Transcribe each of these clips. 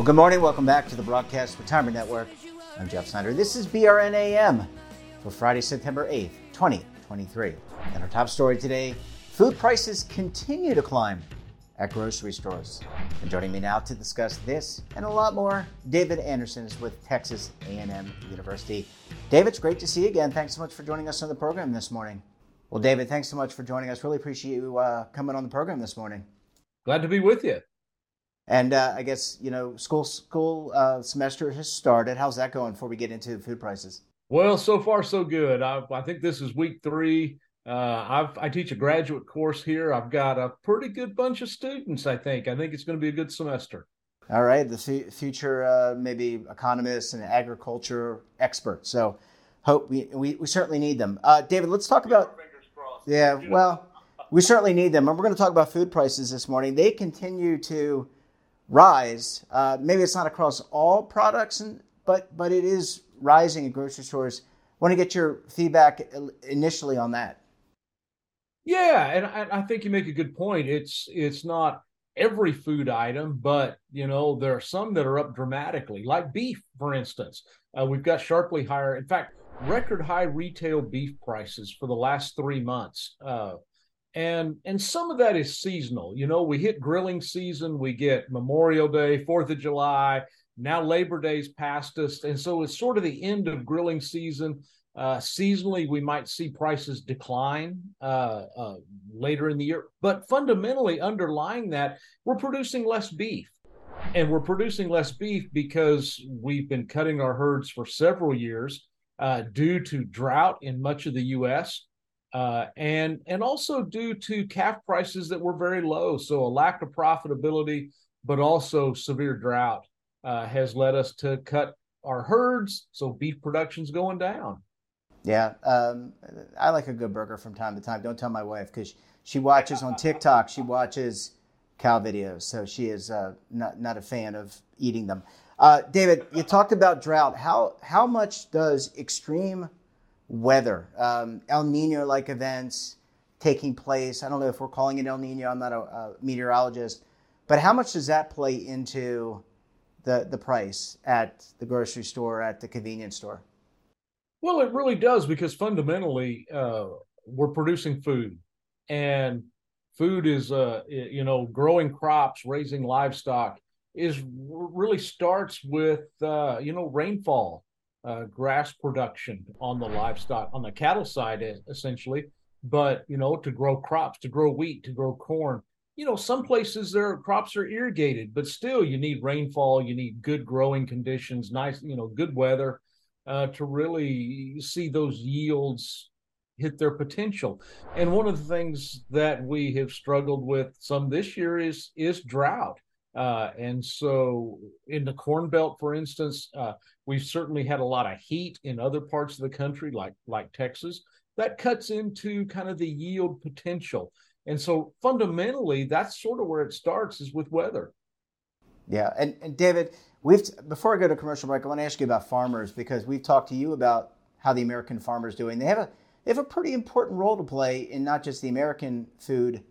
Well, good morning. Welcome back to the Broadcast Retirement Network. I'm Jeff Snyder. This is BRNAM for Friday, September 8th, 2023. And our top story today food prices continue to climb at grocery stores. And joining me now to discuss this and a lot more, David Anderson is with Texas A&M University. David, it's great to see you again. Thanks so much for joining us on the program this morning. Well, David, thanks so much for joining us. Really appreciate you uh, coming on the program this morning. Glad to be with you. And uh, I guess you know school school uh, semester has started. How's that going before we get into food prices? Well, so far so good. I, I think this is week three. Uh, i teach a graduate course here. I've got a pretty good bunch of students. I think. I think it's going to be a good semester. All right, the f- future uh, maybe economists and agriculture experts. So hope we we, we certainly need them. Uh, David, let's talk about. Yeah, well, we certainly need them, and we're going to talk about food prices this morning. They continue to rise. Uh, maybe it's not across all products, and, but but it is rising in grocery stores. Want to get your feedback initially on that? Yeah, and I, I think you make a good point. It's it's not every food item, but you know there are some that are up dramatically, like beef, for instance. Uh, we've got sharply higher. In fact, record high retail beef prices for the last three months. Uh, and and some of that is seasonal you know we hit grilling season we get memorial day fourth of july now labor day's past us and so it's sort of the end of grilling season uh, seasonally we might see prices decline uh, uh, later in the year but fundamentally underlying that we're producing less beef and we're producing less beef because we've been cutting our herds for several years uh, due to drought in much of the us uh, and and also due to calf prices that were very low. So a lack of profitability, but also severe drought uh, has led us to cut our herds. So beef production's going down. Yeah, um, I like a good burger from time to time. Don't tell my wife because she watches on TikTok. She watches cow videos, so she is uh, not not a fan of eating them. Uh, David, you talked about drought. How how much does extreme weather, um, El Nino like events taking place. I don't know if we're calling it El Nino, I'm not a, a, meteorologist, but how much does that play into the, the price at the grocery store, at the convenience store? Well, it really does because fundamentally, uh, we're producing food and food is, uh, you know, growing crops, raising livestock is really starts with, uh, you know, rainfall uh, grass production on the livestock on the cattle side essentially. But you know to grow crops to grow wheat to grow corn you know some places their crops are irrigated but still you need rainfall you need good growing conditions nice you know good weather uh, to really see those yields hit their potential and one of the things that we have struggled with some this year is is drought uh, and so in the Corn Belt, for instance, uh, we've certainly had a lot of heat in other parts of the country, like like Texas. That cuts into kind of the yield potential. And so fundamentally, that's sort of where it starts is with weather. Yeah, and, and David, we've before I go to commercial break, I want to ask you about farmers because we've talked to you about how the American farmers doing. They have a they have a pretty important role to play in not just the American food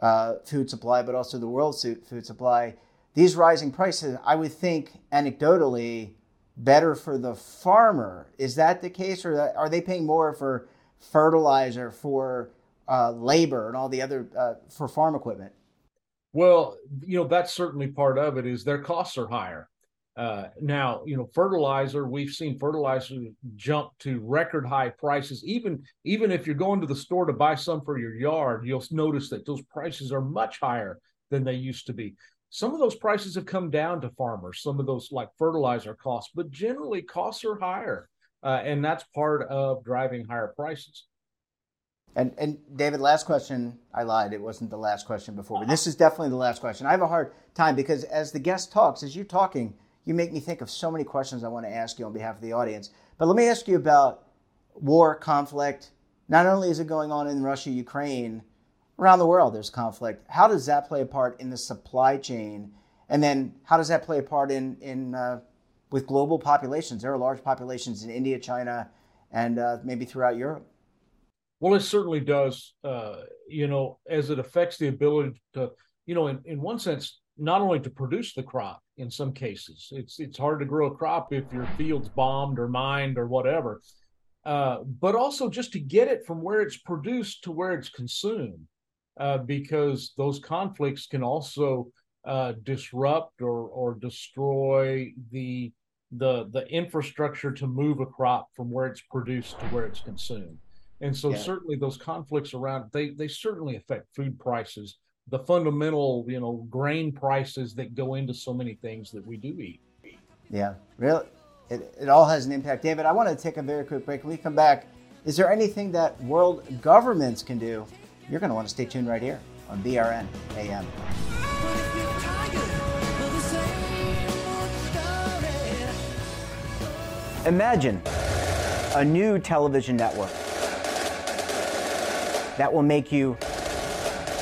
uh, food supply, but also the world's food supply. These rising prices, I would think, anecdotally, better for the farmer. Is that the case, or are they paying more for fertilizer, for uh, labor, and all the other uh, for farm equipment? Well, you know that's certainly part of it. Is their costs are higher. Uh, now, you know, fertilizer, we've seen fertilizer jump to record high prices. Even even if you're going to the store to buy some for your yard, you'll notice that those prices are much higher than they used to be. Some of those prices have come down to farmers, some of those like fertilizer costs, but generally costs are higher. Uh, and that's part of driving higher prices. And and David, last question. I lied. It wasn't the last question before, but this is definitely the last question. I have a hard time because as the guest talks, as you're talking, you make me think of so many questions I want to ask you on behalf of the audience. But let me ask you about war, conflict. Not only is it going on in Russia, Ukraine, around the world there's conflict. How does that play a part in the supply chain? And then how does that play a part in in uh, with global populations? There are large populations in India, China, and uh, maybe throughout Europe. Well, it certainly does. Uh, you know, as it affects the ability to, you know, in, in one sense, not only to produce the crop in some cases, it's it's hard to grow a crop if your field's bombed or mined or whatever, uh, but also just to get it from where it's produced to where it's consumed, uh, because those conflicts can also uh, disrupt or or destroy the the the infrastructure to move a crop from where it's produced to where it's consumed. And so yeah. certainly those conflicts around they they certainly affect food prices, the fundamental, you know, grain prices that go into so many things that we do eat. Yeah, really it, it all has an impact. David, I want to take a very quick break. When we come back, is there anything that world governments can do? You're going to want to stay tuned right here on BRN AM. Imagine a new television network that will make you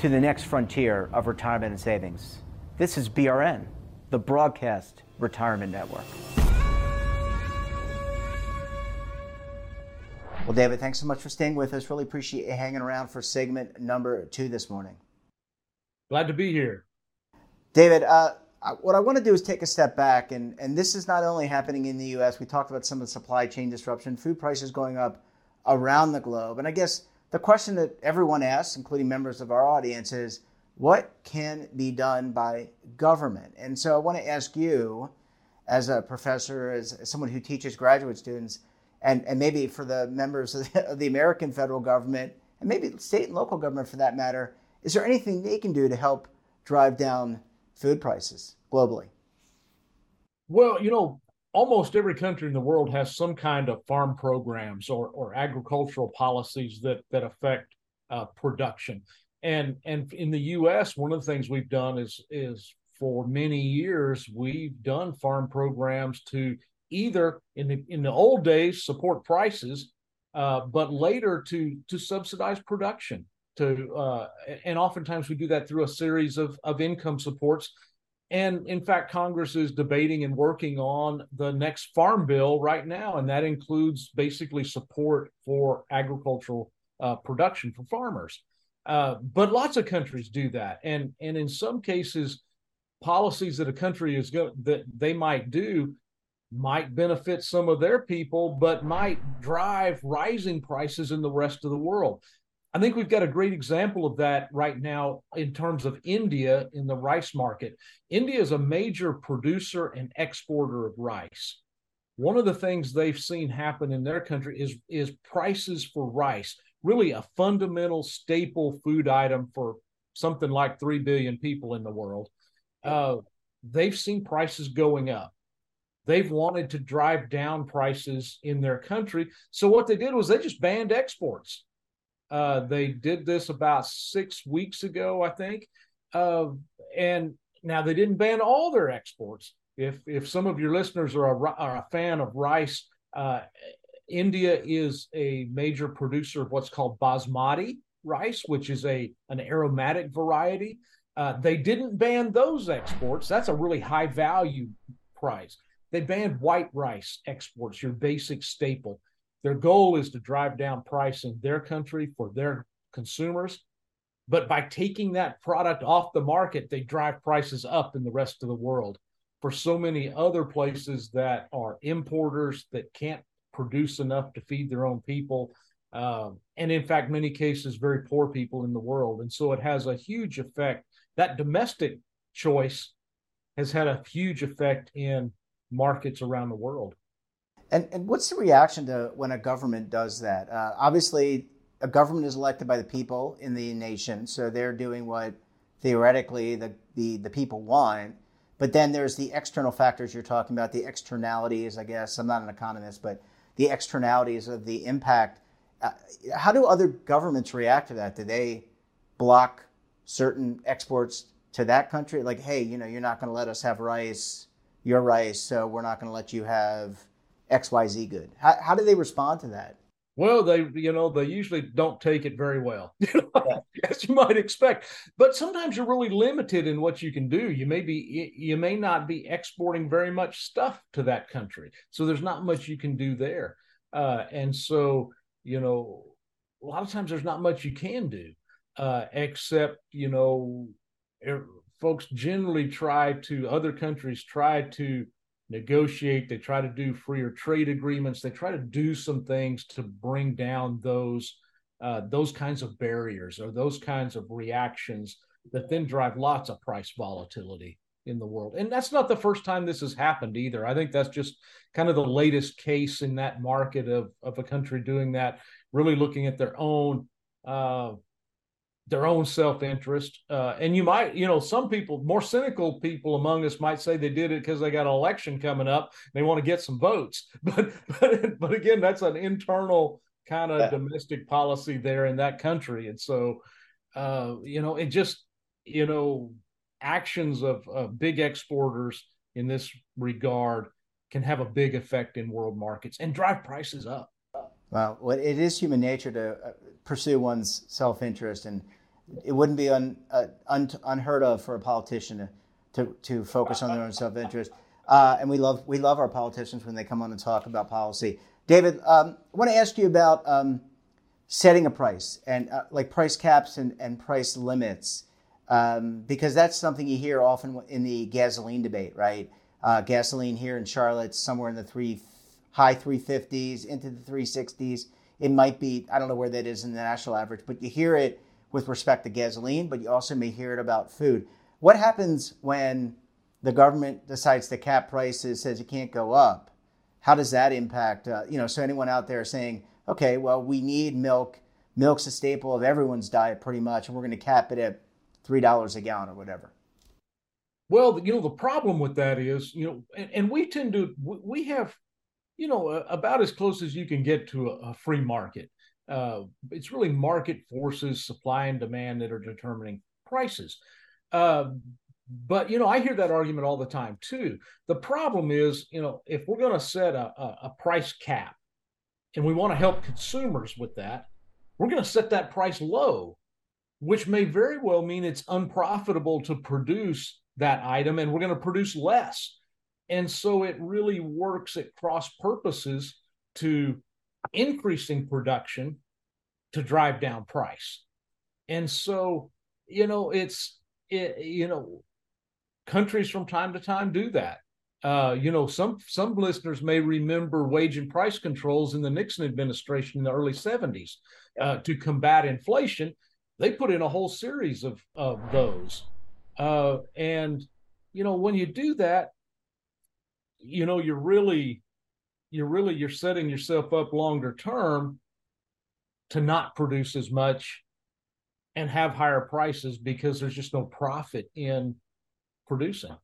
to the next frontier of retirement and savings. This is BRN, the Broadcast Retirement Network. Well, David, thanks so much for staying with us. Really appreciate you hanging around for segment number two this morning. Glad to be here. David, uh, what I want to do is take a step back, and, and this is not only happening in the U.S., we talked about some of the supply chain disruption, food prices going up around the globe. And I guess the question that everyone asks, including members of our audience, is what can be done by government? And so I want to ask you, as a professor, as, someone who teaches graduate students, and, and maybe for the members of the, of the American federal government, and maybe state and local government for that matter, is there anything they can do to help drive down food prices globally? Well, you know, almost every country in the world has some kind of farm programs or, or agricultural policies that that affect uh, production. And and in the U.S., one of the things we've done is is for many years we've done farm programs to either in the in the old days support prices, uh, but later to to subsidize production. To uh, and oftentimes we do that through a series of of income supports and in fact, Congress is debating and working on the next farm bill right now, and that includes basically support for agricultural uh, production for farmers. Uh, but lots of countries do that, and and in some cases, policies that a country is going that they might do might benefit some of their people, but might drive rising prices in the rest of the world. I think we've got a great example of that right now in terms of India in the rice market. India is a major producer and exporter of rice. One of the things they've seen happen in their country is, is prices for rice, really a fundamental staple food item for something like 3 billion people in the world. Uh, they've seen prices going up. They've wanted to drive down prices in their country. So, what they did was they just banned exports uh, they did this about six weeks ago, I think. Uh, and now they didn't ban all their exports. if if some of your listeners are a, are a fan of rice, uh, India is a major producer of what's called basmati rice, which is a an aromatic variety. Uh, they didn't ban those exports. That's a really high value price. They banned white rice exports, your basic staple. Their goal is to drive down price in their country for their consumers. But by taking that product off the market, they drive prices up in the rest of the world. For so many other places that are importers that can't produce enough to feed their own people, um, and in fact, many cases, very poor people in the world. And so it has a huge effect. That domestic choice has had a huge effect in markets around the world. And, and what's the reaction to when a government does that? Uh, obviously, a government is elected by the people in the nation, so they're doing what theoretically the, the, the people want. But then there's the external factors you're talking about, the externalities, I guess. I'm not an economist, but the externalities of the impact. Uh, how do other governments react to that? Do they block certain exports to that country? Like, hey, you know, you're not going to let us have rice, your rice, so we're not going to let you have XYZ good. How, how do they respond to that? Well, they you know they usually don't take it very well, as you might expect. But sometimes you're really limited in what you can do. You may be you may not be exporting very much stuff to that country, so there's not much you can do there. Uh, and so you know, a lot of times there's not much you can do, uh, except you know, er, folks generally try to other countries try to negotiate, they try to do freer trade agreements, they try to do some things to bring down those uh, those kinds of barriers or those kinds of reactions that then drive lots of price volatility in the world. And that's not the first time this has happened either. I think that's just kind of the latest case in that market of, of a country doing that, really looking at their own uh, their own self-interest uh, and you might you know some people more cynical people among us might say they did it because they got an election coming up they want to get some votes. But but, but again that's an internal kind of yeah. domestic policy there in that country. And so uh, you know it just you know actions of, of big exporters in this regard can have a big effect in world markets and drive prices up. Well, it is human nature to uh, pursue one's self-interest and it wouldn't be un, uh, un, unheard of for a politician to, to, to focus on their own self interest. Uh, and we love, we love our politicians when they come on and talk about policy. David, um, I want to ask you about um, setting a price and uh, like price caps and, and price limits, um, because that's something you hear often in the gasoline debate, right? Uh, gasoline here in Charlotte, somewhere in the three high 350s into the 360s. It might be, I don't know where that is in the national average, but you hear it with respect to gasoline, but you also may hear it about food. What happens when the government decides to cap prices, says it can't go up? How does that impact? Uh, you know, so anyone out there saying, okay, well, we need milk. Milk's a staple of everyone's diet, pretty much, and we're going to cap it at three dollars a gallon or whatever. Well, you know, the problem with that is, you know, and, and we tend to, we have, you know, about as close as you can get to a, a free market uh, it's really market forces, supply and demand that are determining prices. Uh, but you know, I hear that argument all the time too. The problem is, you know, if we're going to set a, a, a price cap, and we want to help consumers with that, we're going to set that price low, which may very well mean it's unprofitable to produce that item, and we're going to produce less. And so it really works at cross purposes to increasing production to drive down price. And so, you know, it's, it, you know, countries from time to time do that. Uh, you know, some some listeners may remember wage and price controls in the Nixon administration in the early 70s uh, to combat inflation. They put in a whole series of of those, uh, and you know, when you do that, you know, you're really you're really you're setting yourself up longer term to not produce as much and have higher prices because there's just no profit in producing.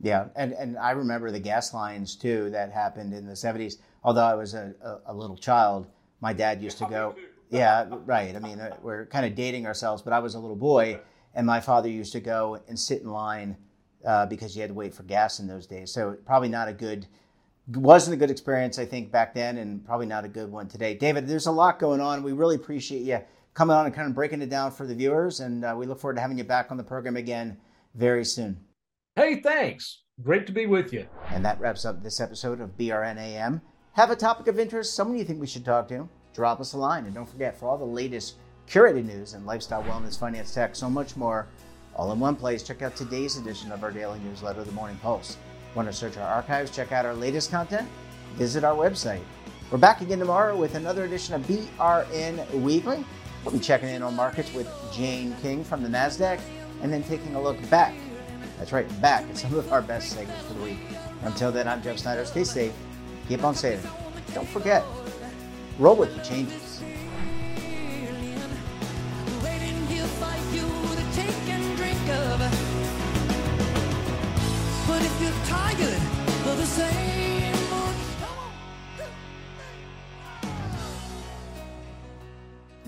Yeah, and, and I remember the gas lines too that happened in the 70s. Although I was a, a, a little child, my dad used to go. Yeah, right. I mean, uh, we're kind of dating ourselves, but I was a little boy, and my father used to go and sit in line uh, because you had to wait for gas in those days. So probably not a good, wasn't a good experience, I think, back then, and probably not a good one today. David, there's a lot going on. We really appreciate you coming on and kind of breaking it down for the viewers, and uh, we look forward to having you back on the program again very soon. Hey, thanks. Great to be with you. And that wraps up this episode of BRNAM. Have a topic of interest, someone you think we should talk to? Drop us a line. And don't forget, for all the latest curated news and lifestyle, wellness, finance, tech, so much more, all in one place, check out today's edition of our daily newsletter, The Morning Pulse. Want to search our archives, check out our latest content? Visit our website. We're back again tomorrow with another edition of BRN Weekly. We'll be checking in on markets with Jane King from the NASDAQ and then taking a look back. That's right, back at some of our best segments for the week. Until then, I'm Jeff Snyder. Stay safe, keep on saving. Don't forget, roll with the changes.